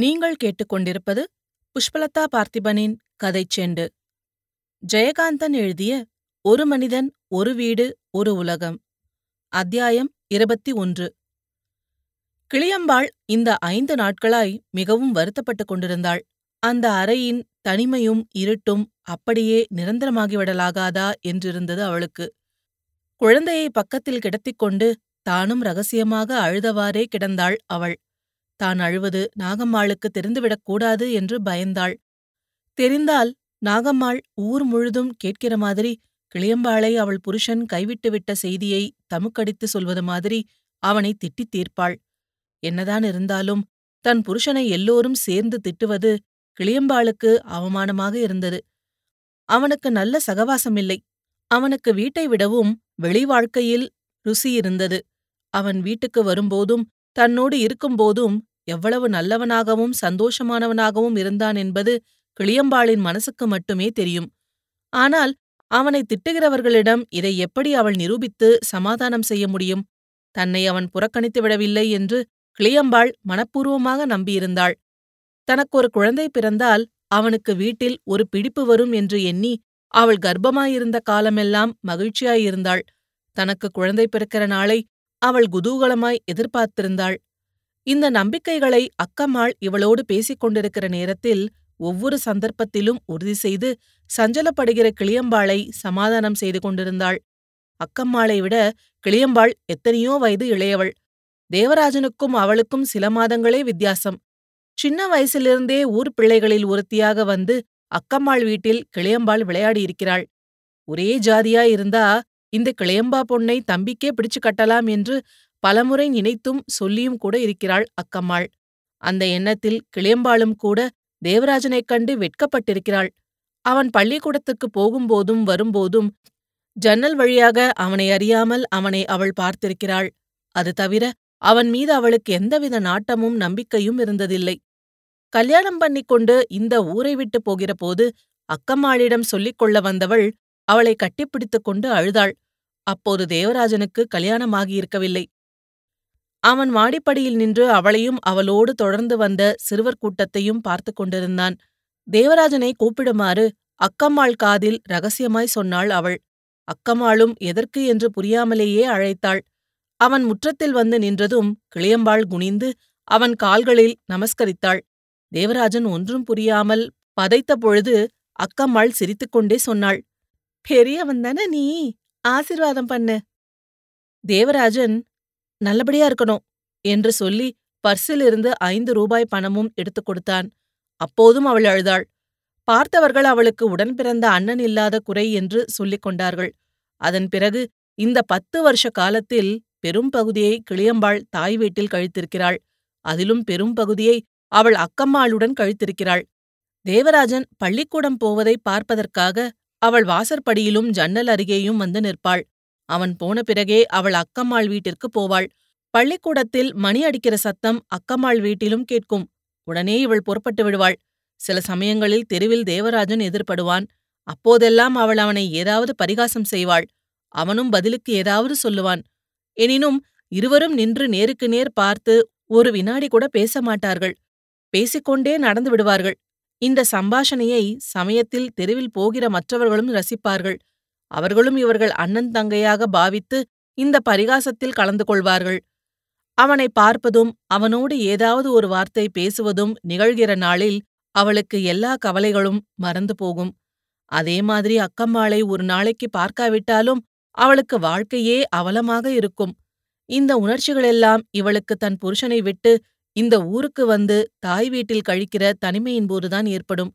நீங்கள் கேட்டுக்கொண்டிருப்பது புஷ்பலதா பார்த்திபனின் கதைச்செண்டு ஜெயகாந்தன் எழுதிய ஒரு மனிதன் ஒரு வீடு ஒரு உலகம் அத்தியாயம் இருபத்தி ஒன்று. கிளியம்பாள் இந்த ஐந்து நாட்களாய் மிகவும் வருத்தப்பட்டுக் கொண்டிருந்தாள். அந்த அறையின் தனிமையும் இருட்டும் அப்படியே நிரந்தரமாகிவிடலாகாதா என்றிருந்தது அவளுக்கு. குழந்தையை பக்கத்தில் கிடத்திக் கொண்டு தானும் ரகசியமாக அழுதவாறே கிடந்தாள் அவள். தான் அழுவது நாகம்மாளுக்கு தெரிந்துவிடக் கூடாது என்று பயந்தாள். தெரிந்தால் நாகம்மாள் ஊர் முழுதும் கேட்கிற மாதிரி கிளியம்பாளை அவள் புருஷன் கைவிட்டுவிட்ட செய்தியை தமுக்கடித்து சொல்வது மாதிரி அவனை திட்டித் தீர்ப்பாள். என்னதான் இருந்தாலும் தன் புருஷனை எல்லோரும் சேர்ந்து திட்டுவது கிளியம்பாளுக்கு அவமானமாக இருந்தது. அவனுக்கு நல்ல சகவாசமில்லை. அவனுக்கு வீட்டை விடவும் வெளி வாழ்க்கையில் ருசியிருந்தது அவன் வீட்டுக்கு வரும்போதும் தன்னோடு இருக்கும்போதும் எவ்வளவு நல்லவனாகவும் சந்தோஷமானவனாகவும் இருந்தான் என்பது கிளியம்பாளின் மனசுக்கு மட்டுமே தெரியும். ஆனால் அவனை திட்டுகிறவர்களிடம் இதை எப்படி அவள் நிரூபித்து சமாதானம் செய்ய முடியும்? தன்னை அவன் புறக்கணித்து விடவில்லை என்று கிளியம்பாள் மனப்பூர்வமாக நம்பியிருந்தாள். தனக்கு ஒரு குழந்தை பிறந்தால் அவனுக்கு வீட்டில் ஒரு பிடிப்பு வரும் என்று எண்ணி அவள் கர்ப்பமாயிருந்த காலமெல்லாம் மகிழ்ச்சியாயிருந்தாள். தனக்கு குழந்தை பிறக்கிற நாளை அவள் குதூகலமாய் எதிர்பார்த்திருந்தாள். இந்த நம்பிக்கைகளை அக்கம்மாள் இவளோடு பேசிக் கொண்டிருக்கிற நேரத்தில் ஒவ்வொரு சந்தர்ப்பத்திலும் உறுதி செய்து சஞ்சலப்படுகிற கிளியம்பாளை சமாதானம் செய்து கொண்டிருந்தாள். அக்கம்மாளை விட கிளியம்பாள் எத்தனையோ வயது இளையவள். தேவராஜனுக்கும் அவளுக்கும் சில மாதங்களே வித்தியாசம். சின்ன வயசிலிருந்தே ஊர் பிள்ளைகளில் ஒருத்தியாக வந்து அக்கம்மாள் வீட்டில் கிளியம்பாள் விளையாடியிருக்கிறாள். ஒரே ஜாதியா இருந்தா இந்த கிளையம்பா பொண்ணை தம்பிக்கே பிடிச்சு கட்டலாம் என்று பலமுறை நினைத்தும் சொல்லியும் கூட இருக்கிறாள் அக்கம்மாள். அந்த எண்ணத்தில் கிளியம்பாளும் கூட தேவராஜனைக் கண்டு வெட்கப்பட்டிருக்கிறாள். அவன் பள்ளிக்கூடத்துக்கு போகும்போதும் வரும்போதும் ஜன்னல் வழியாக அவனை அறியாமல் அவனை அவள் பார்த்திருக்கிறாள். அது தவிர அவன் மீது அவளுக்கு எந்தவித நாட்டமும் நம்பிக்கையும் இருந்ததில்லை. கல்யாணம் பண்ணிக்கொண்டு இந்த ஊரை விட்டு போகிற போது அக்கம்மாளிடம் சொல்லிக் கொள்ள வந்தவள் அவளை கட்டிப்பிடித்துக் கொண்டு அழுதாள். அப்போது தேவராஜனுக்கு கல்யாணமாகியிருக்கவில்லை அவன் மாடிப்படியில் நின்று அவளையும் அவளோடு தொடர்ந்து வந்த சிறுவர் கூட்டத்தையும் பார்த்து கொண்டிருந்தான். தேவராஜனை கூப்பிடுமாறு அக்கம்மாள் காதில் ரகசியமாய் சொன்னாள் அவள். அக்கம்மாளும் எதற்கு என்று புரியாமலேயே அழைத்தாள். அவன் முற்றத்தில் வந்து நின்றதும் கிளியம்பாள் குனிந்து அவன் கால்களில் நமஸ்கரித்தாள். தேவராஜன் ஒன்றும் புரியாமல் பதைத்த பொழுது அக்கம்மாள் சிரித்துக்கொண்டே சொன்னாள். பெரியவன் தானே நீ? ஆசிர்வாதம் பண்ணு. தேவராஜன் நல்லபடியா இருக்கணும் என்று சொல்லி பர்சிலிருந்து ஐந்து ரூபாய் பணமும் எடுத்துக் கொடுத்தான். அப்போதும் அவள் அழுதாள். பார்த்தவர்கள் அவளுக்கு உடன் பிறந்த அண்ணன் இல்லாத குறை என்று சொல்லிக் கொண்டார்கள். அதன் பிறகு இந்த பத்து வருஷ காலத்தில் பெரும் பகுதியை கிளியம்பாள் தாய் வீட்டில் கழித்திருக்கிறாள். அதிலும் பெரும் பகுதியை அவள் அக்கம்மாளுடன் கழித்திருக்கிறாள். தேவராஜன் பள்ளிக்கூடம் போவதை பார்ப்பதற்காக அவள் வாசற்படியிலும் ஜன்னல் அருகேயும் வந்து நிற்பாள். அவன் போன பிறகே அவள் அக்கம்மாள் வீட்டிற்கு போவாள். பள்ளிக்கூடத்தில் மணி அடிக்கிற சத்தம் அக்கம்மாள் வீட்டிலும் கேட்கும். உடனே இவள் புறப்பட்டு விடுவாள். சில சமயங்களில் தெருவில் தேவராஜன் எதிர்படுவான். அப்போதெல்லாம் அவள் அவனை ஏதாவது பரிகாசம் செய்வாள். அவனும் பதிலுக்கு ஏதாவது சொல்லுவான். எனினும் இருவரும் நின்று நேருக்கு நேர் பார்த்து ஒரு வினாடி கூட பேச மாட்டார்கள் பேசிக்கொண்டே நடந்து விடுவார்கள். இந்த சம்பாஷணையை சமயத்தில் தெருவில் போகிற மற்றவர்களும் ரசிப்பார்கள். அவர்களும் இவர்கள் அண்ணன் தங்கையாக பாவித்து இந்த பரிகாசத்தில் கலந்து கொள்வார்கள். அவனை பார்ப்பதும் அவனோடு ஏதாவது ஒரு வார்த்தை பேசுவதும் நிகழ்கிற நாளில் அவளுக்கு எல்லா கவலைகளும் மறந்து போகும். அதே மாதிரி அக்கம்மாளை ஒரு நாளைக்கு பார்க்காவிட்டாலும் அவளுக்கு வாழ்க்கையே அவலமாக இருக்கும். இந்த உணர்ச்சிகளெல்லாம் இவளுக்கு தன் புருஷனை விட்டு இந்த ஊருக்கு வந்து தாய் வீட்டில் கழிக்கிற தனிமையின் போதுதான் ஏற்படும்.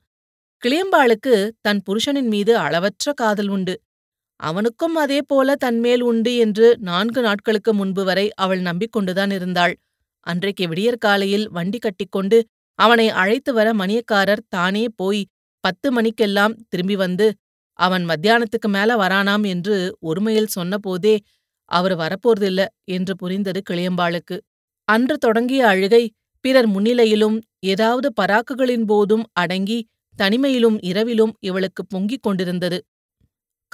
கிளியம்பாளுக்கு தன் புருஷனின் மீது அளவற்ற காதல் உண்டு. அவனுக்கும் அதே போல தன்மேல் உண்டு என்று நான்கு நாட்களுக்கு முன்பு வரை அவள் நம்பிக்கொண்டுதான் இருந்தாள். அன்றைக்கு விடியற்காலையில் வண்டி கட்டிக்கொண்டு அவனை அழைத்து வர மணியக்காரர் தானே போய் பத்து மணிக்கெல்லாம் திரும்பி வந்து அவன் மத்தியானத்துக்கு மேல வரானாம் என்று ஒருமையில் சொன்னபோதே அவர் வரப்போறதில்ல என்று புரிந்தது கிளியம்பாளுக்கு. அன்று தொடங்கிய அழுகை பிறர் முன்னிலையிலும் ஏதாவது பராக்குகளின் போதும் அடங்கி தனிமையிலும் இரவிலும் இவளுக்கு பொங்கிக் கொண்டிருந்தது.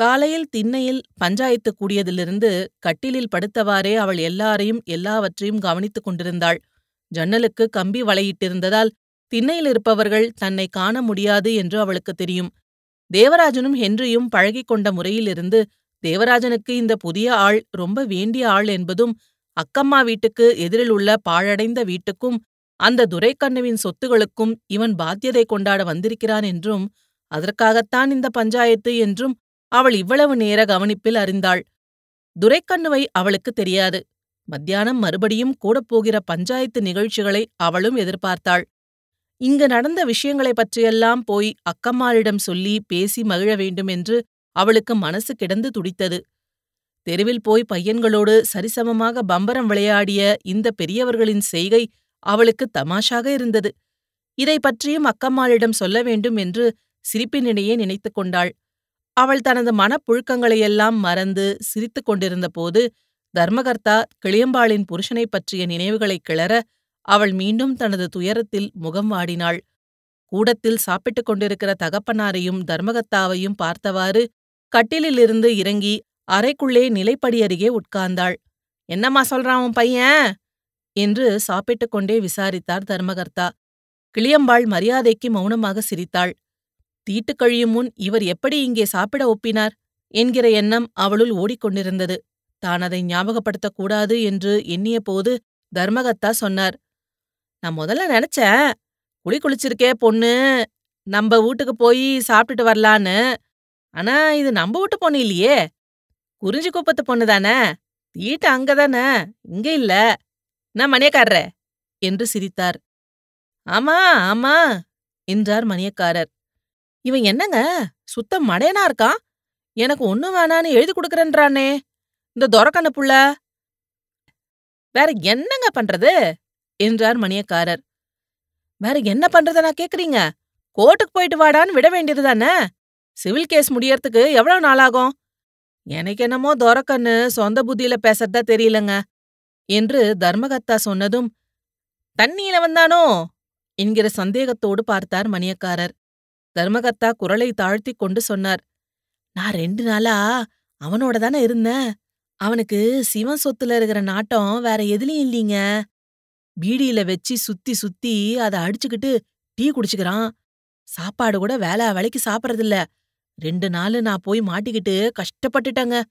காலையில் திண்ணையில் பஞ்சாயத்து கூடியதிலிருந்து கட்டிலில் படுத்தவாறே அவள் எல்லாரையும் எல்லாவற்றையும் கவனித்துக் கொண்டிருந்தாள். ஜன்னலுக்கு கம்பி வலையிட்டிருந்ததால் திண்ணையில் இருப்பவர்கள் தன்னை காண முடியாது என்று அவளுக்கு தெரியும். தேவராஜனும் ஹென்ரியும் பழகிக் கொண்ட முறையிலிருந்து தேவராஜனுக்கு இந்த புதிய ஆள் ரொம்ப வேண்டிய ஆள் என்பதும் அக்கம்மா வீட்டுக்கு எதிரில் உள்ள பாழடைந்த வீட்டுக்கும் அந்த துரைக்கண்ணுவின் சொத்துகளுக்கும் இவன் பாத்தியதை கொண்டாட வந்திருக்கிறான் என்றும் அதற்காகத்தான் இந்த பஞ்சாயத்து என்றும் அவள் இவ்வளவு நேர கவனிப்பில் அறிந்தாள். துரைக்கண்ணுவை அவளுக்கு தெரியாது. மத்தியானம் மறுபடியும் கூடப்போகிற பஞ்சாயத்து நிகழ்ச்சிகளை அவளும் எதிர்பார்த்தாள். இங்கு நடந்த விஷயங்களைப் பற்றியெல்லாம் போய் அக்கம்மாளிடம் சொல்லி பேசி மகிழ வேண்டும் என்று அவளுக்கு மனசு கிடந்து துடித்தது. தெருவில் போய் பையன்களோடு சரிசமமாக பம்பரம் விளையாடிய இந்த பெரியவர்களின் செய்கை அவளுக்கு தமாஷாக இருந்தது. இதை பற்றியும் அக்கம்மாளிடம் சொல்ல வேண்டும் என்று சிரிப்பினிடையே நினைத்துக் கொண்டாள். அவள் தனது மனப்புழுக்கங்களையெல்லாம் மறந்து சிரித்துக் கொண்டிருந்த போது தர்மகர்த்தா கிளியம்பாளின் புருஷனைப் பற்றிய நினைவுகளைக் கிளற அவள் மீண்டும் தனது துயரத்தில் முகம் வாடினாள். கூடத்தில் சாப்பிட்டுக் கொண்டிருக்கிற தகப்பனாரையும் தர்மகர்த்தாவையும் பார்த்தவாறு கட்டிலிலிருந்து இறங்கி அறைக்குள்ளே நிலைப்படி அருகே உட்கார்ந்தாள். என்னம்மா சொல்றான் உன் பையன்? என்று சாப்பிட்டுக் கொண்டே விசாரித்தார் தர்மகர்த்தா. கிளியம்பாள் மரியாதைக்கு மௌனமாக சிரித்தாள். தீட்டு கழியும் முன் இவர் எப்படி இங்கே சாப்பிட ஒப்பினார்? என்கிற எண்ணம் அவளுள் ஓடிக்கொண்டிருந்தது. தான் அதை ஞாபகப்படுத்தக் கூடாது என்று எண்ணிய போது தர்மகத்தா சொன்னார் நான் முதல்ல நினைச்சேன் குளி குளிச்சிருக்கே பொண்ணு நம்ம வீட்டுக்கு போய் சாப்பிட்டுட்டு வரலான்னு. ஆனா இது நம்ம வீட்டு பொண்ணு இல்லையே. குறிஞ்சி குப்பத்து பொண்ணு தானே. தீட்டு அங்கதானே இங்க இல்ல. நான் மணியக்காரரே. என்று சிரித்தார். ஆமா ஆமா என்றார் மணியக்காரர். இவன் என்னங்க? சுத்த மடையனா இருக்கான் எனக்கு ஒன்னும் வேணான்னு எழுதி கொடுக்கறேன்றானே. இந்த துரக்கண்ண புள்ள. வேற என்னங்க பண்றது? என்றார் மணியக்காரர். வேற என்ன பண்றதுனா கேக்குறீங்க? கோர்ட்டுக்கு போயிட்டு வாடான்னு விட வேண்டியது தானே? சிவில் கேஸ் முடியறதுக்கு எவ்வளவு நாளாகும்? எனக்கு என்னமோ துரக்கண்ணு சொந்த புத்தியில பேசறதா தெரியலங்க என்று தர்மகத்தா சொன்னதும் தண்ணியில வந்தானோ? என்கிற சந்தேகத்தோடு பார்த்தார் மணியக்காரர். தர்மகத்தா குரலை தாழ்த்திக் கொண்டு சொன்னார். நான் ரெண்டு நாளா அவனோட தானே இருந்தேன். அவனுக்கு சிவன் சொத்துல இருக்கிற நாட்டம் வேற எதுலயும் இல்லீங்க. பீடியில வச்சு சுத்தி சுத்தி அத அடிச்சுக்கிட்டு டீ குடிச்சுக்கிறான். சாப்பாடு கூட வேலை வேலைக்கு சாப்பிடறதில்ல. ரெண்டு நாள் நான் போய் மாட்டிக்கிட்டு கஷ்டப்பட்டுட்டேங்க.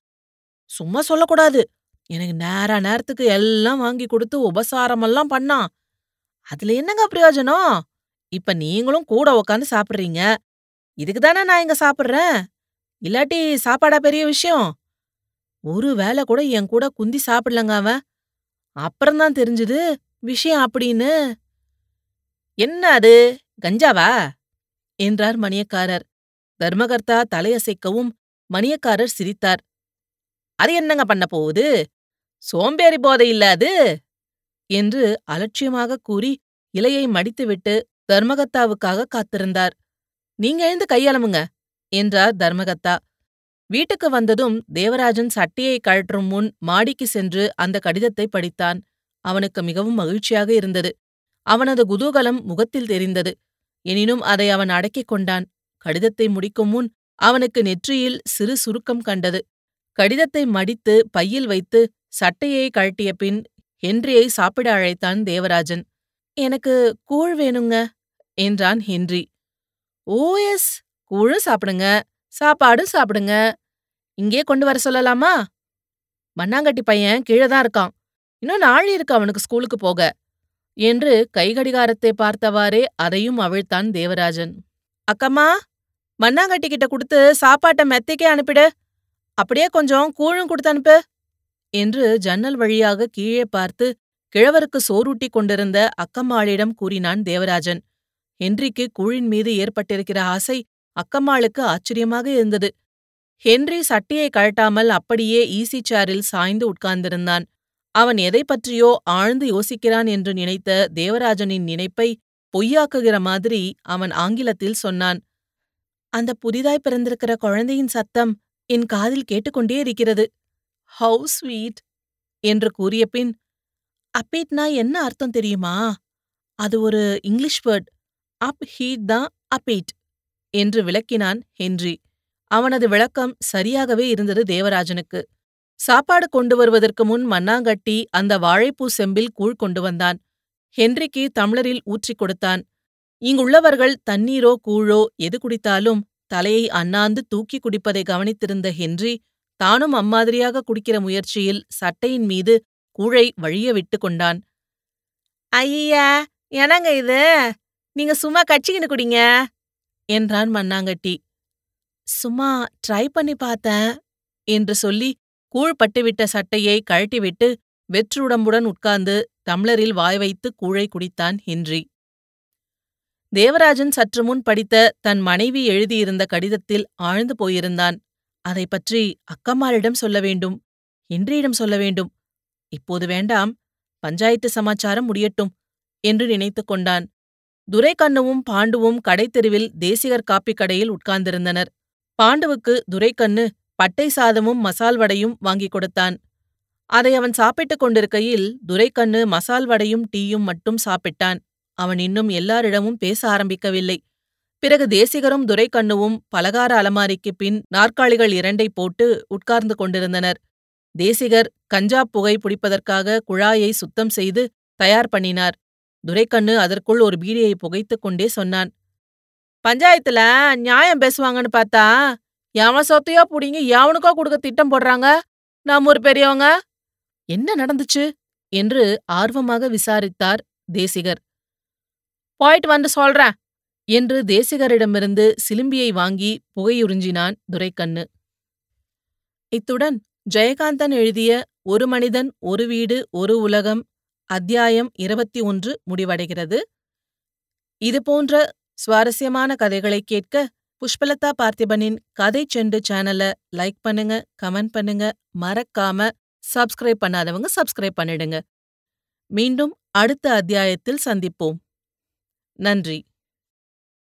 சும்மா சொல்லக்கூடாது. எனக்கு நேர நேரத்துக்கு எல்லாம் வாங்கி கொடுத்து உபசாரமெல்லாம் பண்ணான். அதுல என்னங்க பிரயோஜனம்? இப்ப நீங்களும் கூட உக்காந்து சாப்பிடுறீங்க. இதுக்கு தானே நான் இங்க சாப்பிடுறேன். இல்லாட்டி சாப்பாடா பெரிய விஷயம்? ஒரு வேளை கூட என் கூட குந்தி சாப்பிடலங்க அவன். அப்புறம்தான் தெரிஞ்சது விஷயம் அப்படின்னு. என்ன அது? கஞ்சாவா? என்றார் மணியக்காரர். தர்மகர்த்தா தலையசைக்கவும் மணியக்காரர் சிரித்தார். அது என்னங்க பண்ண போகுது? சோம்பேறி போதை இல்ல அது? என்று அலட்சியமாக கூறி இலையை மடித்துவிட்டு தர்மகத்தாவுக்காக காத்திருந்தார். நீங்க எழுந்து கையளமுங்க என்றார் தர்மகத்தா. வீட்டுக்கு வந்ததும் தேவராஜன் சட்டையை கழற்றும் முன் மாடிக்கு சென்று அந்த கடிதத்தை படித்தான். அவனுக்கு மிகவும் மகிழ்ச்சியாக இருந்தது. அவனது குதூகலம் முகத்தில் தெரிந்தது. எனினும் அதை அவன் அடக்கிக் கொண்டான். கடிதத்தை முடிக்கும் முன் அவனுக்கு நெற்றியில் சிறு சுருக்கம் கண்டது. கடிதத்தை மடித்து பையில் வைத்து சட்டையை கழட்டிய பின் ஹென்ரியை சாப்பிட அழைத்தான் தேவராஜன். எனக்கு கூழ் வேணுங்க என்றான் ஹென்றி. ஓ எஸ் கூழும் சாப்பிடுங்க. சாப்பாடும் சாப்பிடுங்க. இங்கே கொண்டு வர சொல்லலாமா? மண்ணாங்கட்டி பையன் கீழே தான் இருக்கான். இன்னும் நாள் இருக்கு அவனுக்கு ஸ்கூலுக்கு போக. என்று கைகடிகாரத்தை பார்த்தவாறே அதையும் அவிழ்த்தான் தேவராஜன். அக்கம்மா மண்ணாங்கட்டி கிட்ட கொடுத்து சாப்பாட்டை மெத்தைக்கே அனுப்பிடு. அப்படியே கொஞ்சம் கூழும் கொடுத்து அனுப்பு. என்று ஜன்னல் வழியாக கீழே பார்த்து கிழவருக்கு சோறூட்டி கொண்டிருந்த அக்கம்மாளிடம் கூறினான் தேவராஜன். ஹென்றிக்கு கூழின் மீது ஏற்பட்டிருக்கிற ஆசை அக்கம்மாளுக்கு ஆச்சரியமாக இருந்தது. ஹென்றி சட்டியை கழட்டாமல் அப்படியே ஈசி சேரில் சாய்ந்து உட்கார்ந்திருந்தான். அவன் எதை பற்றியோ ஆழ்ந்து யோசிக்கிறான் என்று நினைத்த தேவராஜனின் நினைப்பை பொய்யாக்குகிற மாதிரி அவன் ஆங்கிலத்தில் சொன்னான். அந்த புதிதாய் பிறந்திருக்கிற குழந்தையின் சத்தம் என் காதில் கேட்டுக்கொண்டே இருக்கிறது. ஹவு ஸ்வீட் என்று கூறிய பின் அப்பீட்னா என்ன அர்த்தம் தெரியுமா? அது ஒரு இங்கிலீஷ் வேர்ட். அப் ஹீ தான் அப்பீட் என்று விளக்கினான் ஹென்றி. அவனது விளக்கம் சரியாகவே இருந்தது தேவராஜனுக்கு. சாப்பாடு கொண்டு வருவதற்கு முன் மண்ணாங்கட்டி அந்த வாழைப்பூ செம்பில் கூழ் கொண்டு வந்தான். ஹென்றிக்கு தமிழரில் ஊற்றிக் கொடுத்தான். இங்குள்ளவர்கள் தண்ணீரோ கூழோ எது குடித்தாலும் தலையை அண்ணாந்து தூக்கி குடிப்பதை கவனித்திருந்த ஹென்றி தானும் அம்மாதிரியாக குடிக்கிற முயற்சியில் சட்டையின் மீது கூழை வழிய விட்டு கொண்டான். ஐயா என்னங்க இது? நீங்க சும்மா கட்சிக்கின்னு குடிங்க என்றான் மண்ணாங்கட்டி. சும்மா ட்ரை பண்ணி பார்த்தேன் என்று சொல்லி கூழ் பட்டுவிட்ட சட்டையை கழட்டிவிட்டு வெற்றுடம்புடன் உட்கார்ந்து தம்ளரில் வாய் வைத்து கூழை குடித்தான் ஹென்றி. தேவராஜன் சற்று முன் படித்த தன் மனைவி எழுதியிருந்த கடிதத்தில் ஆழ்ந்து போயிருந்தான். அதை பற்றி அக்கம்மாளிடம் சொல்ல வேண்டும் ஹென்ரியிடம் சொல்ல வேண்டும். இப்போது வேண்டாம் பஞ்சாயத்து சமாச்சாரம் முடியட்டும் என்று நினைத்து கொண்டான். துரைக்கண்ணுவும் பாண்டுவும் கடைத்தெருவில் தேசிகர் காப்பிக் கடையில் உட்கார்ந்திருந்தனர். பாண்டுவுக்கு துரைக்கண்ணு பட்டை சாதமும் மசால் வடையும் வாங்கிக் கொடுத்தான். அதை அவன் சாப்பிட்டுக் கொண்டிருக்கையில் துரைக்கண்ணு மசால் வடையும் டீயும் மட்டும் சாப்பிட்டான். அவன் இன்னும் எல்லாரிடமும் பேச ஆரம்பிக்கவில்லை. பிறகு தேசிகரும் துரைக்கண்ணுவும் பலகார அலமாரிக்கு பின் நாற்காலிகள் இரண்டை போட்டு உட்கார்ந்து கொண்டிருந்தனர். தேசிகர் கஞ்சா புகை பிடிப்பதற்காக குழாயை சுத்தம் செய்து தயார் பண்ணினார். துரைக்கண்ணு அதற்குள் ஒரு பீடியை புகைத்துக் கொண்டே சொன்னான். பஞ்சாயத்துல நியாயம் பேசுவாங்கன்னு பார்த்தா எவன் சொத்தையோ புடிங்கி எவனுக்கோ கொடுக்க திட்டம் போடுறாங்க? நாம் ஒரு பெரியவங்க? என்ன நடந்துச்சு? என்று ஆர்வமாக விசாரித்தார் தேசிகர். போயிட்டு வந்து சொல்றேன் என்று தேசிகரிடமிருந்து சிலும்பியை வாங்கி புகையுறிஞ்சினான் துரைக்கண்ணு. இத்துடன் ஜெயகாந்தன் எழுதிய ஒரு மனிதன் ஒரு வீடு ஒரு உலகம் அத்தியாயம் இருபத்தி ஒன்று முடிவடைகிறது. இதுபோன்ற சுவாரஸ்யமான கதைகளை கேட்க புஷ்பலதா பார்த்திபனின் கதை செண்டு சேனலை லைக் பண்ணுங்க கமெண்ட் பண்ணுங்க. மறக்காம சப்ஸ்கிரைப் பண்ணாதவங்க சப்ஸ்கிரைப் பண்ணிடுங்க. மீண்டும் அடுத்த அத்தியாயத்தில் சந்திப்போம். நன்றி.